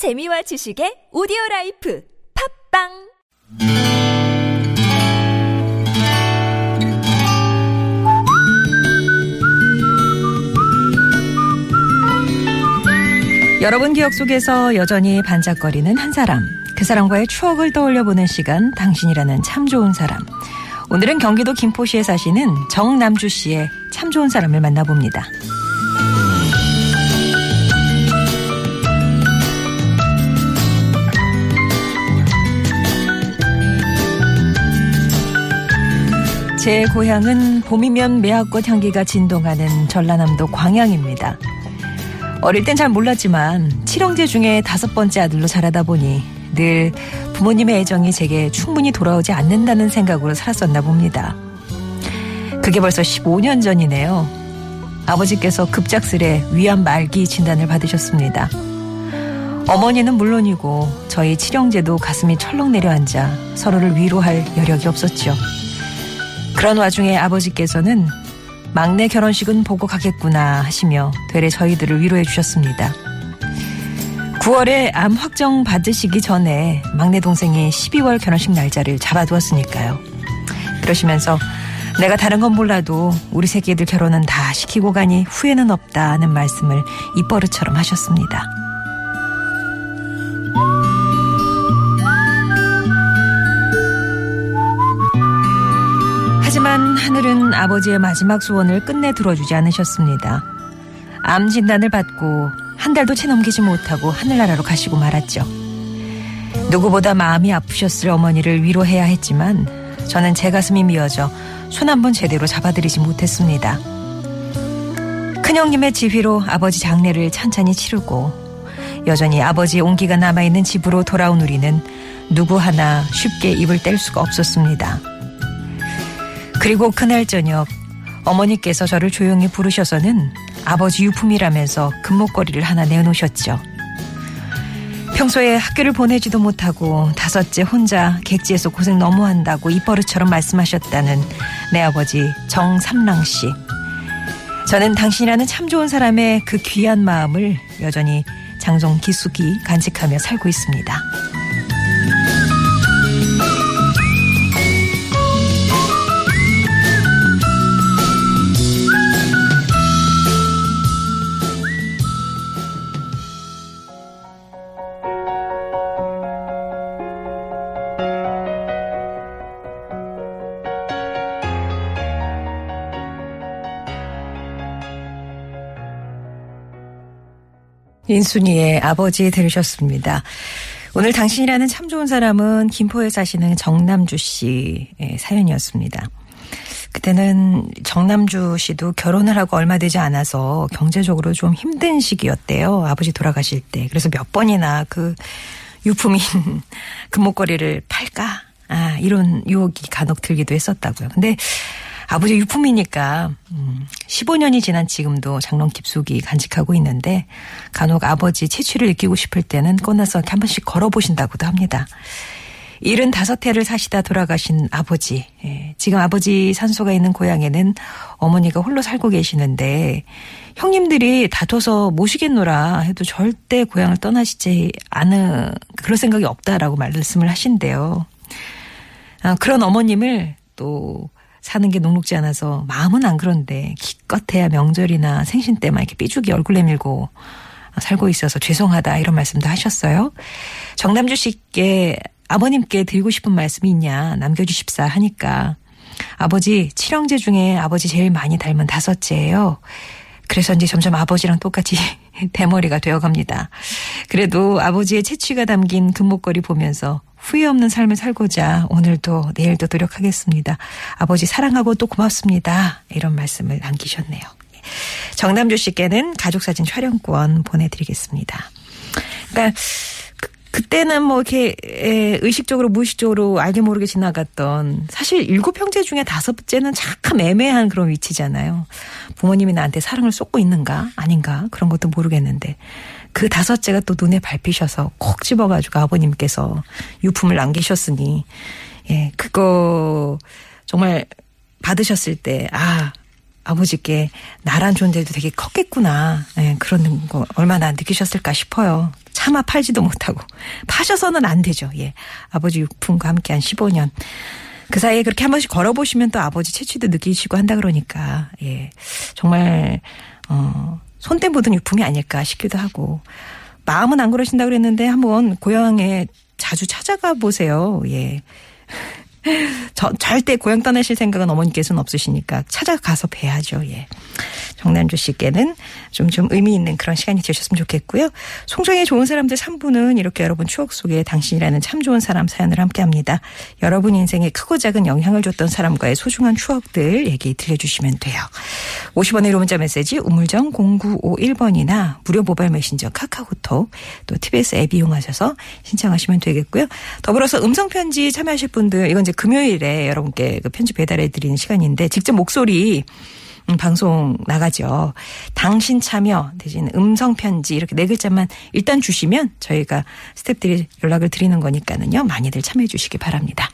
재미와 지식의 오디오 life 팟빵 여러분 기억 속에서 여전히 반짝거리는 한 사람. 그 사람과의 추억을 떠올려 보는 시간, 당신이라는 참 좋은 사람. 오늘은 경기도 김포시에 사시는 정남주 씨의 참 좋은 사람을 만나봅니다. 제 고향은 봄이면 매화꽃 향기가 진동하는 전라남도 광양입니다. 어릴 땐 잘 몰랐지만 칠형제 중에 다섯 번째 아들로 자라다 보니 늘 부모님의 애정이 제게 충분히 돌아오지 않는다는 생각으로 살았었나 봅니다. 그게 벌써 15년 전이네요. 아버지께서 급작스레 위암 말기 진단을 받으셨습니다. 어머니는 물론이고 저희 칠형제도 가슴이 철렁 내려앉아 서로를 위로할 여력이 없었죠. 그런 와중에 아버지께서는 막내 결혼식은 보고 가겠구나 하시며 되레 저희들을 위로해 주셨습니다. 9월에 암 확정 받으시기 전에 막내 동생이 12월 결혼식 날짜를 잡아두었으니까요. 그러시면서 내가 다른 건 몰라도 우리 새끼들 결혼은 다 시키고 가니 후회는 없다는 말씀을 입버릇처럼 하셨습니다. 하늘은 아버지의 마지막 소원을 끝내 들어주지 않으셨습니다. 암 진단을 받고 한 달도 채 넘기지 못하고 하늘나라로 가시고 말았죠. 누구보다 마음이 아프셨을 어머니를 위로해야 했지만 저는 제 가슴이 미어져 손 한 번 제대로 잡아드리지 못했습니다. 큰형님의 지휘로 아버지 장례를 찬찬히 치르고 여전히 아버지의 온기가 남아있는 집으로 돌아온 우리는 누구 하나 쉽게 입을 뗄 수가 없었습니다. 그리고 그날 저녁 어머니께서 저를 조용히 부르셔서는 아버지 유품이라면서 금목걸이를 하나 내놓으셨죠. 평소에 학교를 보내지도 못하고 다섯째 혼자 객지에서 고생 너무 한다고 입버릇처럼 말씀하셨다는 내 아버지 정삼랑 씨. 저는 당신이라는 참 좋은 사람의 그 귀한 마음을 여전히 장성 기숙이 간직하며 살고 있습니다. 인순이의 아버지 들으셨습니다. 오늘 당신이라는 참 좋은 사람은 김포에 사시는 정남주 씨의 사연이었습니다. 그때는 정남주 씨도 결혼을 하고 얼마 되지 않아서 경제적으로 좀 힘든 시기였대요. 아버지 돌아가실 때. 그래서 몇 번이나 그 유품인 금목걸이를 팔까? 아, 이런 유혹이 간혹 들기도 했었다고요. 근데 아버지 유품이니까 15년이 음, 지난 지금도 장롱 깊숙이 간직하고 있는데 간혹 아버지 채취를 느끼고 싶을 때는 꺼내서 한 번씩 걸어보신다고도 합니다. 75해를 사시다 돌아가신 아버지. 예, 지금 아버지 산소가 있는 고향에는 어머니가 홀로 살고 계시는데 형님들이 다퉈서 모시겠노라 해도 절대 고향을 떠나시지 않은 그럴 생각이 없다라고 말씀을 하신대요. 아, 그런 어머님을 또 사는 게 녹록지 않아서 마음은 안 그런데 기껏해야 명절이나 생신 때만 이렇게 삐죽이 얼굴 내밀고 살고 있어서 죄송하다 이런 말씀도 하셨어요. 정남주 씨께 아버님께 드리고 싶은 말씀이 있냐 남겨주십사 하니까 아버지 칠형제 중에 아버지 제일 많이 닮은 다섯째예요. 그래서 이제 점점 아버지랑 똑같이 대머리가 되어갑니다. 그래도 아버지의 채취가 담긴 금목걸이 보면서 후회 없는 삶을 살고자 오늘도 내일도 노력하겠습니다. 아버지 사랑하고 또 고맙습니다. 이런 말씀을 남기셨네요. 정남주 씨께는 가족사진 촬영권 보내드리겠습니다. 그러니까 그때는 뭐 이렇게 의식적으로 무의식적으로 알게 모르게 지나갔던 사실 일곱 형제 중에 다섯째는 참 애매한 그런 위치잖아요. 부모님이 나한테 사랑을 쏟고 있는가 아닌가 그런 것도 모르겠는데 그 다섯째가 또 눈에 밟히셔서 콕 집어가지고 아버님께서 유품을 남기셨으니 예 그거 정말 받으셨을 때 아 아버지께 나란 존재도 되게 컸겠구나 예, 그런 거 얼마나 느끼셨을까 싶어요. 차마 팔지도 못하고 파셔서는 안 되죠. 예. 아버지 육품과 함께 한 15년. 그 사이에 그렇게 한 번씩 걸어보시면 또 아버지 채취도 느끼시고 한다 그러니까 예. 정말 어 손때 묻은 유품이 아닐까 싶기도 하고 마음은 안 그러신다 그랬는데 한번 고향에 자주 찾아가 보세요. 예. 저, 절대 고향 떠나실 생각은 어머니께서는 없으시니까 찾아가서 뵈야죠. 예. 정남주 씨께는 좀, 좀 의미 있는 그런 시간이 되셨으면 좋겠고요. 송정의 좋은 사람들 3부는 이렇게 여러분 추억 속에 당신이라는 참 좋은 사람 사연을 함께 합니다. 여러분 인생에 크고 작은 영향을 줬던 사람과의 소중한 추억들 얘기 들려주시면 돼요. 50원의 1호 문자 메시지 우물정 0951번이나 무료 모바일 메신저 카카오톡 또 TBS 앱 이용하셔서 신청하시면 되겠고요. 더불어서 음성편지 참여하실 분들 이건 이제 금요일에 여러분께 그 편지 배달해 드리는 시간인데 직접 목소리 음, 방송 나가죠. 당신 참여 대신 음성 편지 이렇게 네 글자만 일단 주시면 저희가 스탭들이 연락을 드리는 거니까는요. 많이들 참여해 주시기 바랍니다.